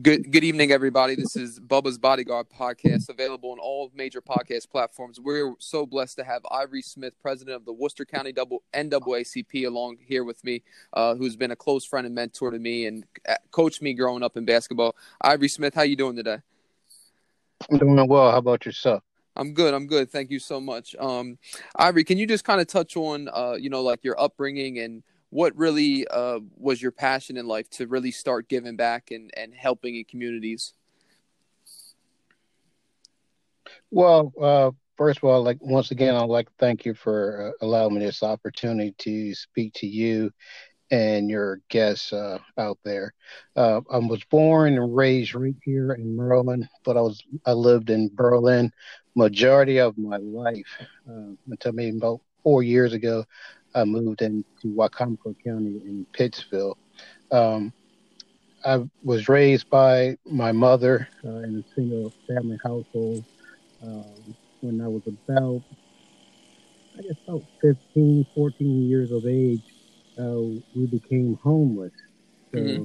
Good good evening, everybody. This is Bubba's Bodyguard podcast, available on all major podcast platforms. We're so blessed to have Ivory Smith, president of the Worcester County Double NAACP, along here with me, uh, who's been a close friend and mentor to me and coached me growing up in basketball. Ivory Smith, how you doing today? I'm doing well. How about yourself? I'm good. I'm good. Thank you so much. Um, Ivory, can you just kind of touch on, uh, you know, like your upbringing and what really uh, was your passion in life to really start giving back and, and helping in communities? Well, uh, first of all, like once again, I'd like to thank you for uh, allowing me this opportunity to speak to you and your guests uh, out there. Uh, I was born and raised right here in Maryland, but I was I lived in Berlin majority of my life uh, until maybe about four years ago. I moved into Wicomico County in Pittsville. Um, I was raised by my mother uh, in a single family household. Um, when I was about, I guess, about 15, 14 years of age, uh, we became homeless. So mm-hmm.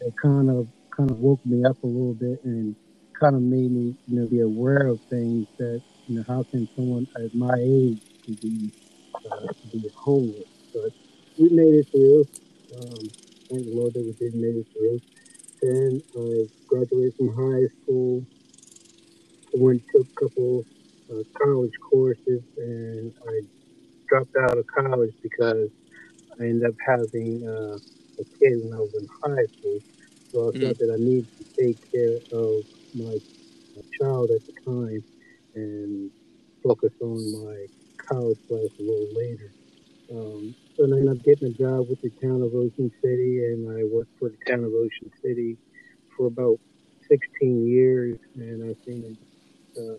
it kind of kind of woke me up a little bit and kind of made me, you know, be aware of things that, you know, how can someone at my age be uh, be homeless. But we made it through. Um, thank the Lord that we did make it through. Then I graduated from high school. I went to a couple uh, college courses, and I dropped out of college because I ended up having uh, a kid when I was in high school. So I mm-hmm. that I needed to take care of my, my child at the time and focus on my college life a little later. Um, so I ended up getting a job with the town of Ocean City, and I worked for the town of Ocean City for about 16 years, and I seen an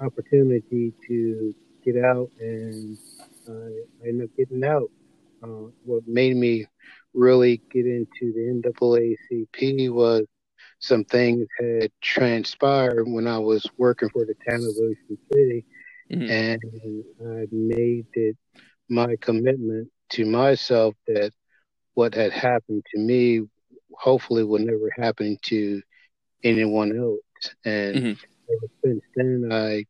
uh, opportunity to get out, and I ended up getting out. Uh, what made me really get into the NAACP was some things had transpired when I was working for the town of Ocean City Mm-hmm. And I made it my commitment to myself that what had happened to me hopefully will never happen to anyone else. And mm-hmm. since then, I've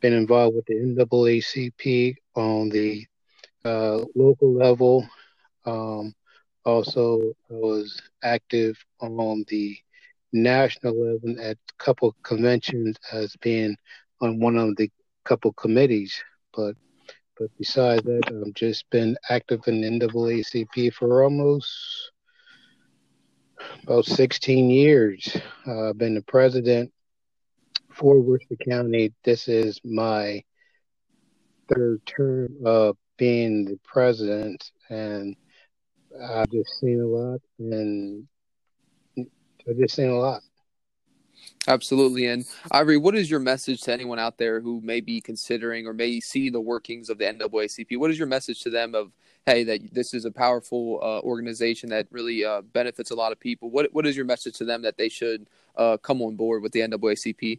been involved with the NAACP on the uh, local level. Um, also, I was active on the national level at a couple of conventions as being on one of the couple committees, but but besides that, I've just been active in NAACP for almost about 16 years. Uh, I've been the president for Worcester County. This is my third term of being the president, and I've just seen a lot, and I've just seen a lot. Absolutely. And Ivory, what is your message to anyone out there who may be considering or may see the workings of the NAACP? What is your message to them of, hey, that this is a powerful uh, organization that really uh, benefits a lot of people? What What is your message to them that they should uh, come on board with the NAACP?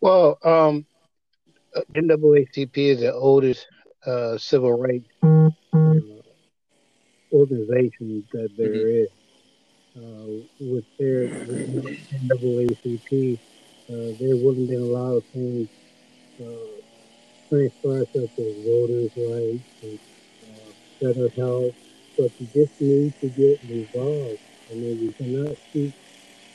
Well, um, NAACP is the oldest uh, civil rights uh, organization that there mm-hmm. is uh, with their NAACP, uh, there wouldn't been a lot of things uh, transpire such as voters' rights and uh, better health, but you just need to get involved. I mean, you cannot keep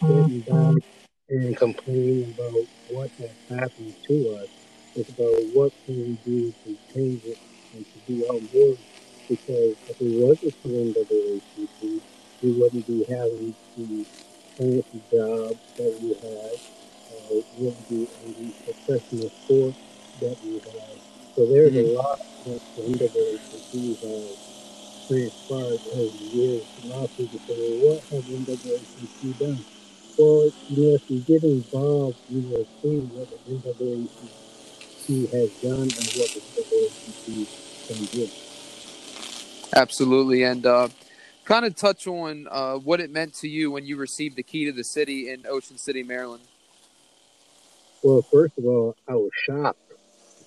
getting back and complaining about what has happened to us. It's about what can we do to change it and to be on board. Because if it wasn't for NAACP, we wouldn't be having the fancy jobs that we have. Uh, we wouldn't be in the professional sport that we have. So there's mm-hmm. a lot that the NAACP has transpired over the years. And a lot of people say, well, what has NAACP done? Well, you know, if you get involved, you will see what the NAACP has done and what the NAACP can do. Absolutely. And, uh, kind of touch on uh, what it meant to you when you received the key to the city in Ocean City, Maryland. Well, first of all, I was shocked.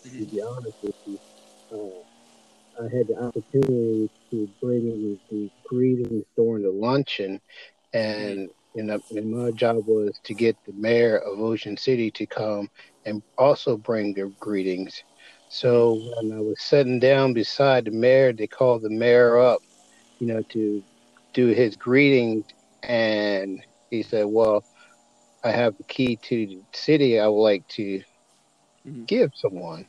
Mm-hmm. To be honest with you, uh, I had the opportunity to bring in the greetings during the luncheon, and and, uh, and my job was to get the mayor of Ocean City to come and also bring their greetings. So when I was sitting down beside the mayor, they called the mayor up, you know, to do his greeting, and he said, "Well, I have the key to the city. I would like to mm-hmm. give someone."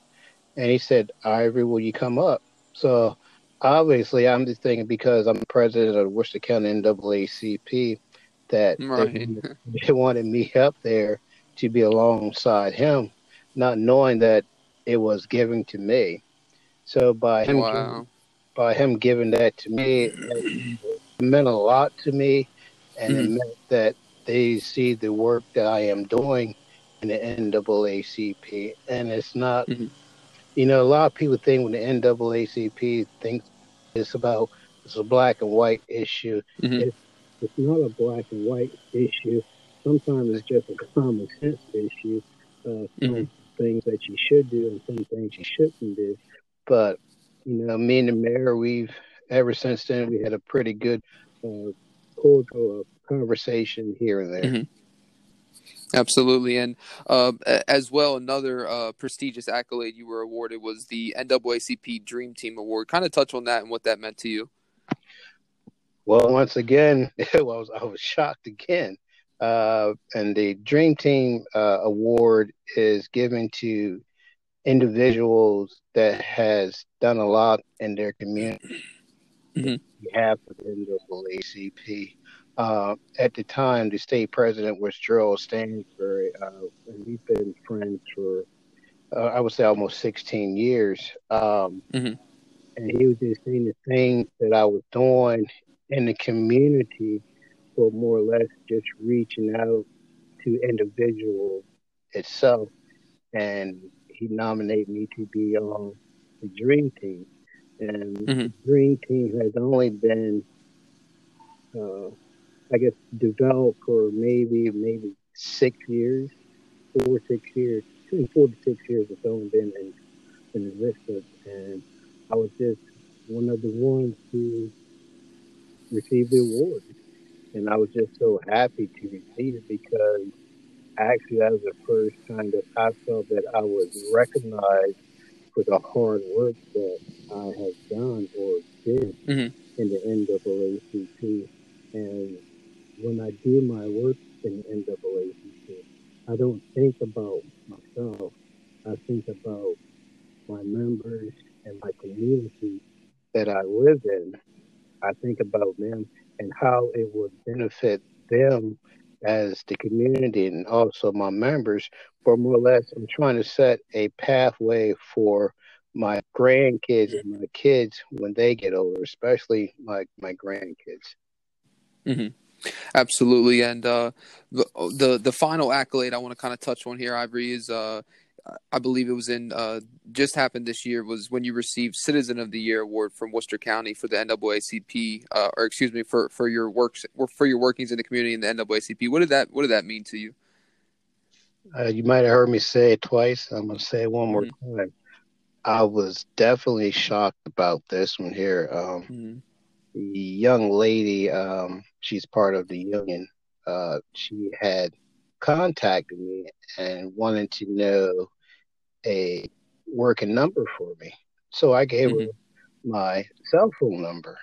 And he said, "Ivory, will you come up?" So obviously, I'm just thinking because I'm president of the Worcester County NAACP that right. they, they wanted me up there to be alongside him, not knowing that it was given to me. So by him, wow. giving, by him giving that to me, meant a lot to me, and mm-hmm. it meant that they see the work that I am doing in the NAACP, and it's not. Mm-hmm. You know, a lot of people think when the NAACP thinks it's about it's a black and white issue. Mm-hmm. It's, it's not a black and white issue. Sometimes it's just a common sense issue. Uh, mm-hmm. things that you should do and some things you shouldn't do. But you know, me and the mayor, we've ever since then we had a pretty good uh, cordial conversation here and there. Mm-hmm. Absolutely, and uh, as well, another uh, prestigious accolade you were awarded was the NAACP Dream Team Award. Kind of touch on that and what that meant to you. Well, once again, I was I was shocked again. Uh, and the Dream Team uh, Award is given to individuals that has done a lot in their community. Mm-hmm. behalf of the NAACP. Uh, at the time, the state president was Gerald Stansbury, uh, and we've been friends for, uh, I would say, almost 16 years. Um, mm-hmm. And he was just seeing the things that I was doing in the community for more or less just reaching out to individuals itself. And he nominated me to be on the Dream Team. And mm-hmm. the Dream Team has only been, uh, I guess, developed for maybe maybe six years, four six years, four to six years. It's only been in, in existence, and I was just one of the ones who received the award and I was just so happy to receive it because actually that was the first time that I felt that I was recognized for the hard work that I have done or did mm-hmm. in the NAACP. And when I do my work in the NAACP, I don't think about myself. I think about my members and my community that I live in. I think about them and how it would benefit them as the community and also my members. For more or less, I'm trying to set a pathway for my grandkids and my kids when they get older, especially my my grandkids. Mm-hmm. Absolutely, and uh, the, the the final accolade I want to kind of touch on here, Ivory, is uh, I believe it was in uh, just happened this year was when you received Citizen of the Year award from Worcester County for the NAACP, uh, or excuse me, for for your works for your workings in the community in the NAACP. What did that What did that mean to you? Uh, you might have heard me say it twice. I'm going to say it one more mm-hmm. time. I was definitely shocked about this one here. Um, mm-hmm. The young lady, um, she's part of the union. Uh, she had contacted me and wanted to know a working number for me. So I gave mm-hmm. her my cell phone number.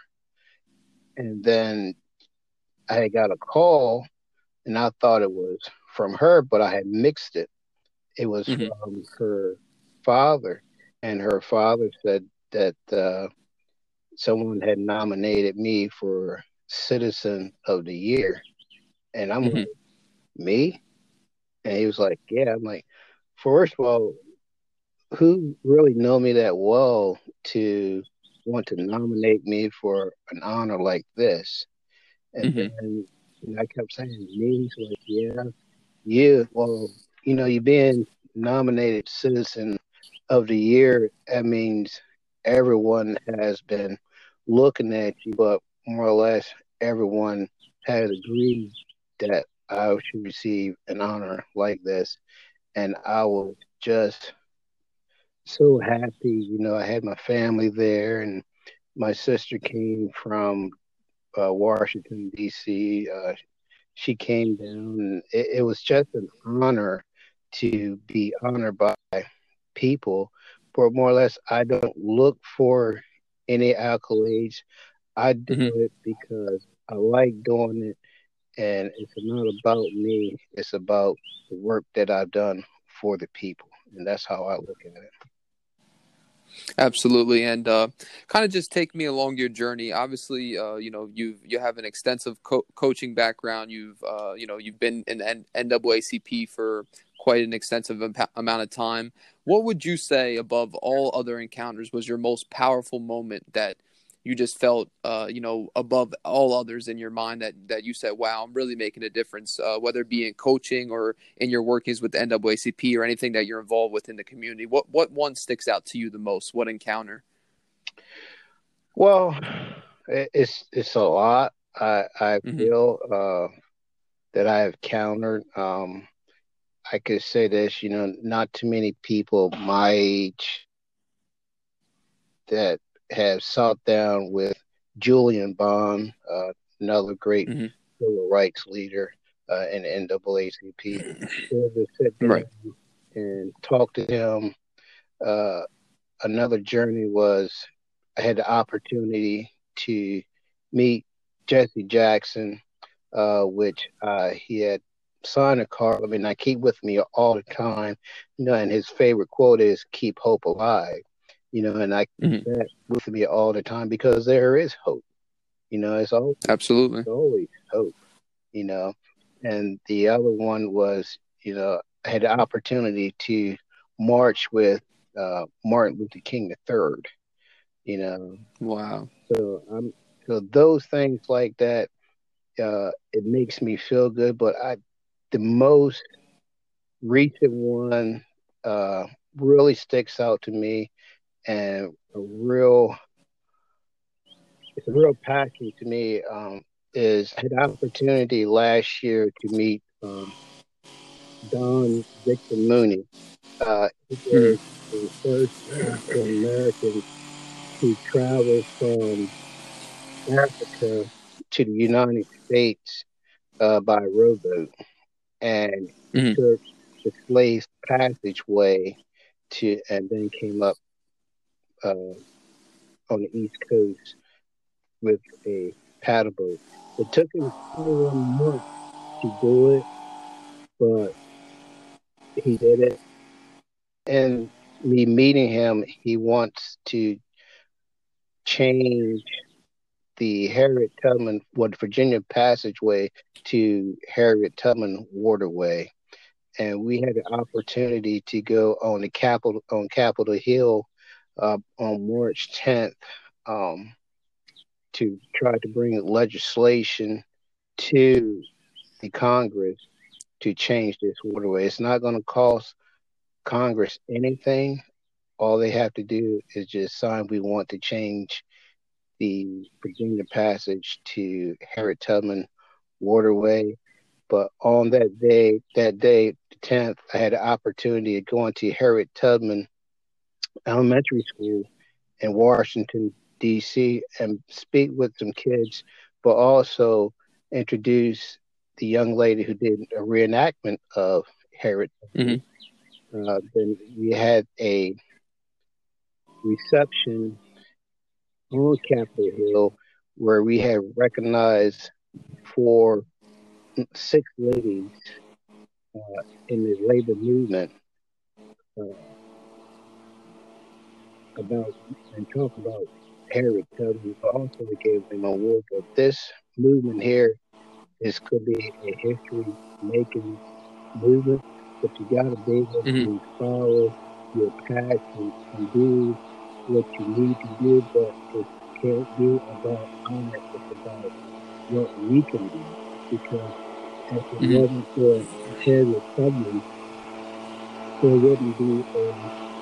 And then I got a call and I thought it was from her, but I had mixed it. It was mm-hmm. from her father. And her father said that uh, someone had nominated me for Citizen of the Year. And I'm mm-hmm. like, me? And he was like, Yeah. I'm like, first of all, who really know me that well to want to nominate me for an honor like this? And mm-hmm. then know, I kept saying, me. He's like, Yeah, you. Well, you know, you being nominated Citizen of the Year, that means everyone has been looking at you, but more or less everyone has agreed that I should receive an honor like this. And I was just so happy. You know, I had my family there, and my sister came from uh, Washington, D.C. Uh, she came down. It, it was just an honor to be honored by people. For more or less, I don't look for any accolades. I do mm-hmm. it because I like doing it, and it's not about me. It's about the work that I've done for the people, and that's how I look at it. Absolutely, and uh, kind of just take me along your journey. Obviously, uh, you know you you have an extensive co- coaching background. You've uh, you know you've been in N- NAACP for quite an extensive imp- amount of time. What would you say, above all other encounters, was your most powerful moment that you just felt uh, you know above all others in your mind that that you said wow i'm really making a difference uh, whether it be in coaching or in your workings with the NAACP or anything that you're involved with in the community. What what one sticks out to you the most? What encounter? Well it's it's a lot. I i mm-hmm. feel uh, that i have countered um, i could say this you know not too many people my age that have sat down with Julian Bond, uh, another great mm-hmm. civil rights leader uh, in the NAACP, to sit down right. and talked to him. Uh, another journey was I had the opportunity to meet Jesse Jackson, uh, which uh, he had signed a card. I mean, I keep with me all the time. You know, and his favorite quote is "Keep hope alive." You know, and I keep mm-hmm. that with me all the time because there is hope. You know, it's always absolutely always hope. You know, and the other one was, you know, I had the opportunity to march with uh, Martin Luther King the third. You know, wow. So I'm so those things like that. Uh, it makes me feel good, but I the most recent one uh, really sticks out to me and a real it's a real passion to me um, is I had opportunity last year to meet um, Don Victor Mooney. Uh, he was mm-hmm. the first African American to travel from Africa to the United States uh, by rowboat and mm-hmm. took the slave passageway to and then came up uh, on the East Coast with a paddle boat. It took him four months to do it, but he did it. And me meeting him, he wants to change the Harriet Tubman, what Virginia Passageway to Harriet Tubman Waterway. And we had an opportunity to go on the Capitol on Capitol Hill uh, on March 10th um, to try to bring legislation to the Congress to change this waterway. It's not going to cost Congress anything. All they have to do is just sign we want to change the Virginia Passage to Harriet Tubman Waterway. But on that day, that day, the 10th, I had the opportunity of going to Harriet Tubman elementary school in Washington, D.C., and speak with some kids, but also introduce the young lady who did a reenactment of Harriet. Mm-hmm. Uh, then we had a reception on Capitol Hill where we had recognized four, six ladies uh, in the labor movement. Uh, about and talk about Harriet Tubman, but also gave him a award. But this movement here is could be a history making movement, but you gotta be able mm-hmm. to follow your passion and do what you need to do, but it can't be about honor, it's about what we can do. Because if it mm-hmm. wasn't for Harriet Tubman, there wouldn't be a,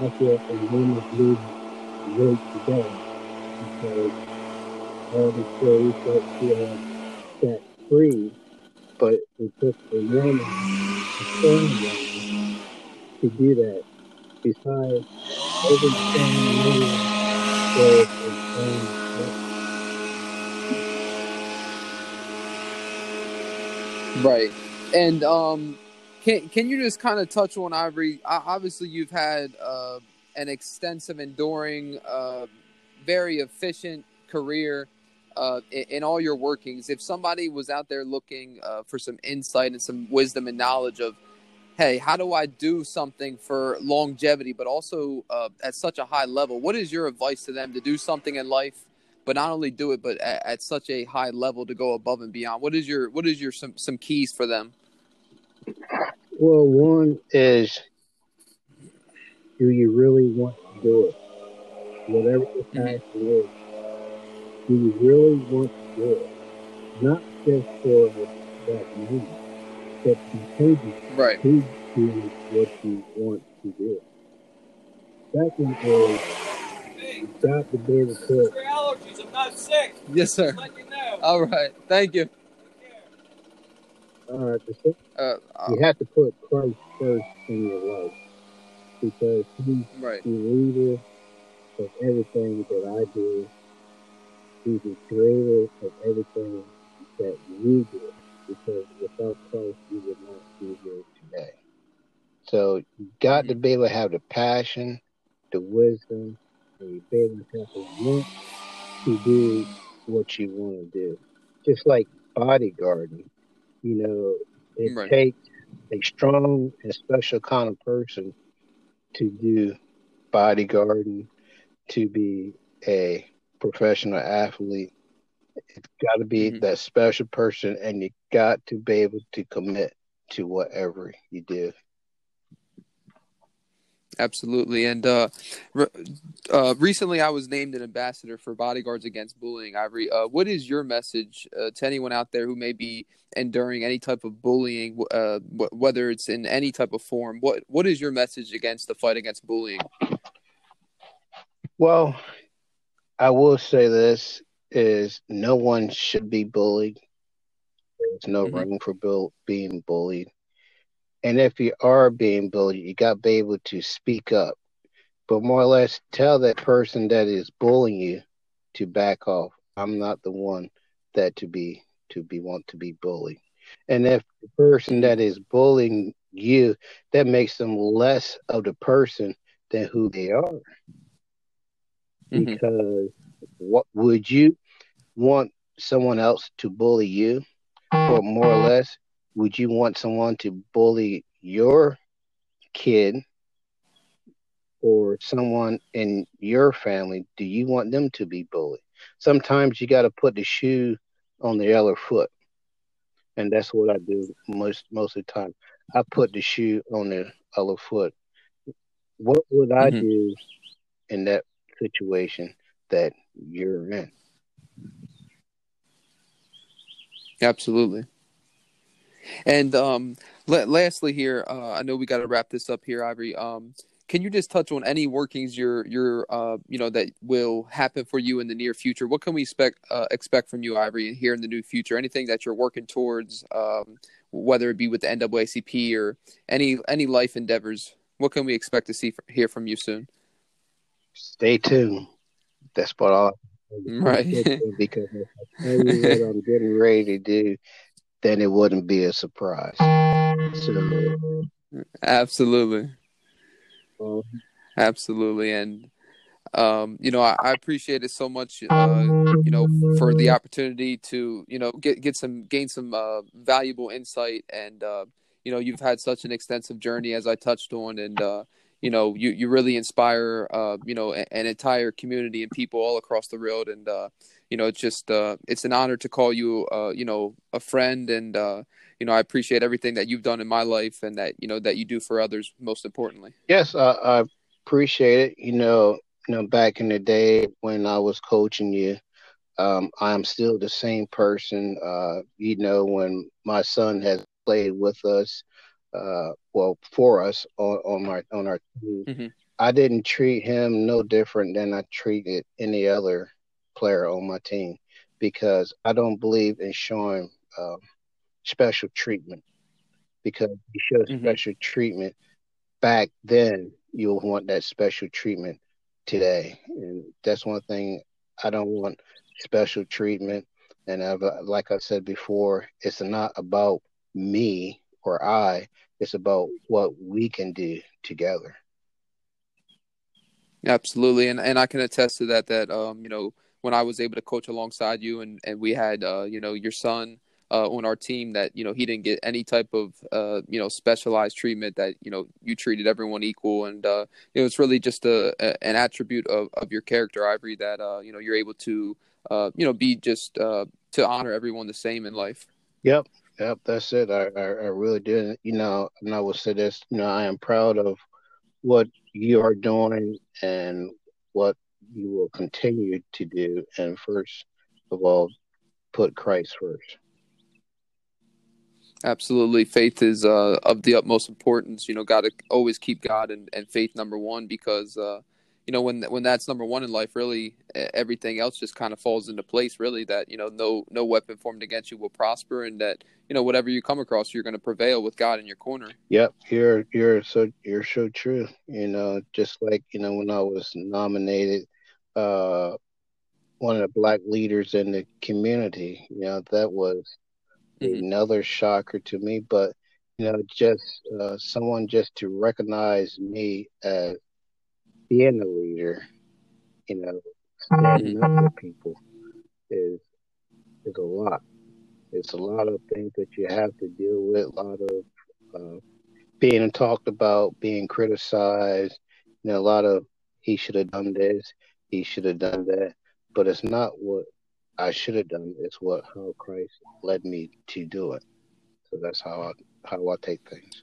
I feel, a women's movement work today because all the slaves that she had set free, but it took a woman, a strong woman, to do that. Besides, every strong woman was a strong Right, and um, can can you just kind of touch on Ivory? Obviously, you've had an extensive, enduring, uh, very efficient career uh, in, in, all your workings. If somebody was out there looking uh, for some insight and some wisdom and knowledge of, hey, how do I do something for longevity, but also uh, at such a high level? What is your advice to them to do something in life? But not only do it, but at, at such a high level to go above and beyond. What is your what is your some some keys for them? Well, one is do you really want to do it? Whatever the mm-hmm. passion mm-hmm. is, do you really want to do it? Not just for what that moment, but continue right. to do what you want to do. Second is you got to be able to put. allergies. I'm not sick. Yes, sir. You know. All right. Thank you. Uh, uh, you have to put Christ first in your life because he's right. the leader of everything that I do. He's the creator of everything that we do. Because without Christ, we would not be here today. So you got to be able to have the passion, the wisdom, and you be able to have the want to do what you want to do. Just like bodyguarding, you know, it right. takes a strong and special kind of person to do bodyguarding, to be a professional athlete. It's got to be mm-hmm. that special person, and you got to be able to commit to whatever you do. Absolutely. And uh, re- uh, recently, I was named an ambassador for Bodyguards Against Bullying. Ivory, uh, what is your message uh, to anyone out there who may be enduring any type of bullying, uh, w- whether it's in any type of form? What What is your message against the fight against bullying? Well, I will say this: is no one should be bullied. There's no mm-hmm. room for bu- being bullied. And if you are being bullied, you got to be able to speak up, but more or less tell that person that is bullying you to back off. I'm not the one that to be to be want to be bullied. And if the person that is bullying you, that makes them less of the person than who they are. Mm-hmm. Because what would you want someone else to bully you, or more or less, would you want someone to bully your kid or someone in your family? Do you want them to be bullied? Sometimes you got to put the shoe on the other foot, and that's what I do most most of the time. I put the shoe on the other foot. What would I mm-hmm. do in that situation that you're in? Absolutely. And um, lastly, here, uh, I know we got to wrap this up here, Ivory. Um, can you just touch on any workings you're you're uh, you know that will happen for you in the near future? What can we expect uh, expect from you, Ivory, here in the new future? Anything that you're working towards, um, whether it be with the NAACP or any any life endeavors? What can we expect to see hear from you soon? Stay tuned. That's what all. Right. because if I tell you what I'm getting ready to do, then it wouldn't be a surprise. So, absolutely, um, absolutely, and um, you know, I, I, appreciate it so much. Uh, you know, for the opportunity to you know get get some gain some uh, valuable insight, and uh, you know, you've had such an extensive journey as I touched on, and uh, you know, you you really inspire uh, you know an entire community and people all across the world, and uh, you know, it's just uh, it's an honor to call you, uh, you know, a friend, and uh, you know, I appreciate everything that you've done in my life, and that you know that you do for others. Most importantly, yes, I, I appreciate it. You know, you know, back in the day when I was coaching you, um, I'm still the same person. Uh, you know, when my son has played with us, uh, well, for us on, on my on our team, mm-hmm. I didn't treat him no different than I treated any other player on my team because I don't believe in showing um, special treatment because you show mm-hmm. special treatment back then, you'll want that special treatment today. And that's one thing I don't want special treatment. And I've, uh, like I said before, it's not about me or I. It's about what we can do together. Absolutely, and and I can attest to that. That um, you know, when I was able to coach alongside you, and and we had uh, you know, your son uh, on our team that you know he didn't get any type of uh, you know specialized treatment that you know you treated everyone equal and uh, you know it's really just a, a, an attribute of, of your character Ivory that uh, you know you're able to uh, you know be just uh, to honor everyone the same in life. Yep, yep, that's it. I I, I really did. You know, and I will say this. You know, I am proud of what you are doing and what you will continue to do. And first of all, put Christ first. Absolutely. Faith is uh, of the utmost importance. You know, got to always keep God and, and faith number one because, uh, you know, when when that's number one in life, really everything else just kind of falls into place. Really, that you know, no no weapon formed against you will prosper, and that you know, whatever you come across, you're going to prevail with God in your corner. Yep, you're you're so you're so true. You know, just like you know when I was nominated, uh, one of the black leaders in the community. You know, that was mm-hmm. another shocker to me. But you know, just uh, someone just to recognize me as being a leader, you know, standing mm-hmm. up for people is is a lot. It's a lot of things that you have to deal with. A lot of uh, being talked about, being criticized. You know, a lot of he should have done this, he should have done that. But it's not what I should have done. It's what how Christ led me to do it. So that's how I how I take things.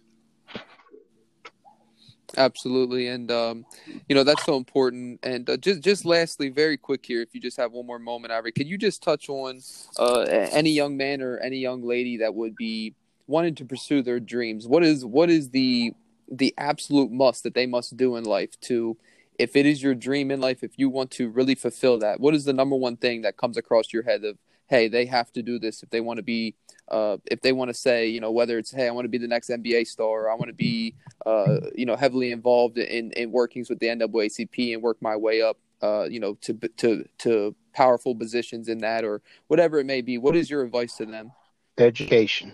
Absolutely, and um, you know that's so important. And uh, just just lastly, very quick here, if you just have one more moment, Ivory, could you just touch on uh, any young man or any young lady that would be wanting to pursue their dreams? What is what is the the absolute must that they must do in life to if it is your dream in life, if you want to really fulfill that, what is the number one thing that comes across your head of, hey, they have to do this if they want to be, uh, if they want to say, you know, whether it's, hey, I want to be the next NBA star, or I want to be, uh, you know, heavily involved in, in workings with the NAACP and work my way up, uh, you know, to, to, to powerful positions in that or whatever it may be. What is your advice to them? Education.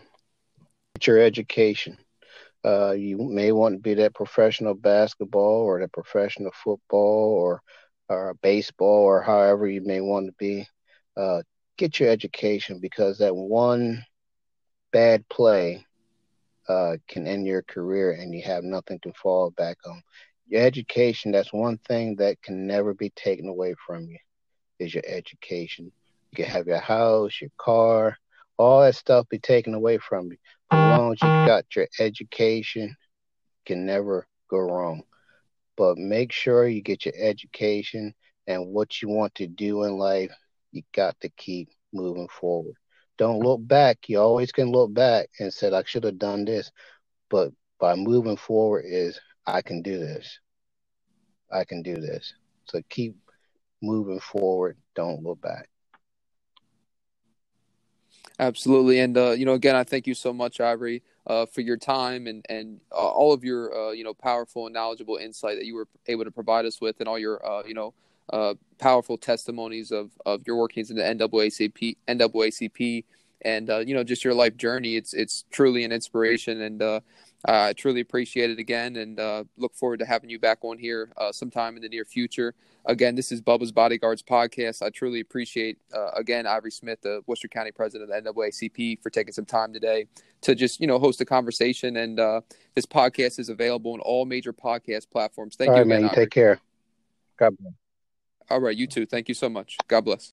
It's your education. Uh, you may want to be that professional basketball or that professional football or or baseball or however you may want to be. Uh, get your education because that one bad play uh, can end your career and you have nothing to fall back on. Your education, that's one thing that can never be taken away from you, is your education. You can have your house, your car, all that stuff be taken away from you. As long as you got your education, you can never go wrong. But make sure you get your education and what you want to do in life, you got to keep moving forward. Don't look back. You always can look back and say, I should have done this. But by moving forward is I can do this. I can do this. So keep moving forward. Don't look back. Absolutely, and uh, you know, again, I thank you so much, Ivory, uh, for your time and and uh, all of your uh, you know powerful and knowledgeable insight that you were able to provide us with, and all your uh, you know uh, powerful testimonies of of your workings in the NAACP, NAACP, and you know just your life journey. It's it's truly an inspiration, and I truly appreciate it again, and look forward to having you back on here sometime in the near future. Again, this is Bubba's Bodyguards podcast. I truly appreciate, uh, again, Ivory Smith, the Worcester County president of the NAACP, for taking some time today to just, you know, host a conversation. And uh, this podcast is available on all major podcast platforms. Thank all you, right, man. You take care. God bless. All right, you too. Thank you so much. God bless.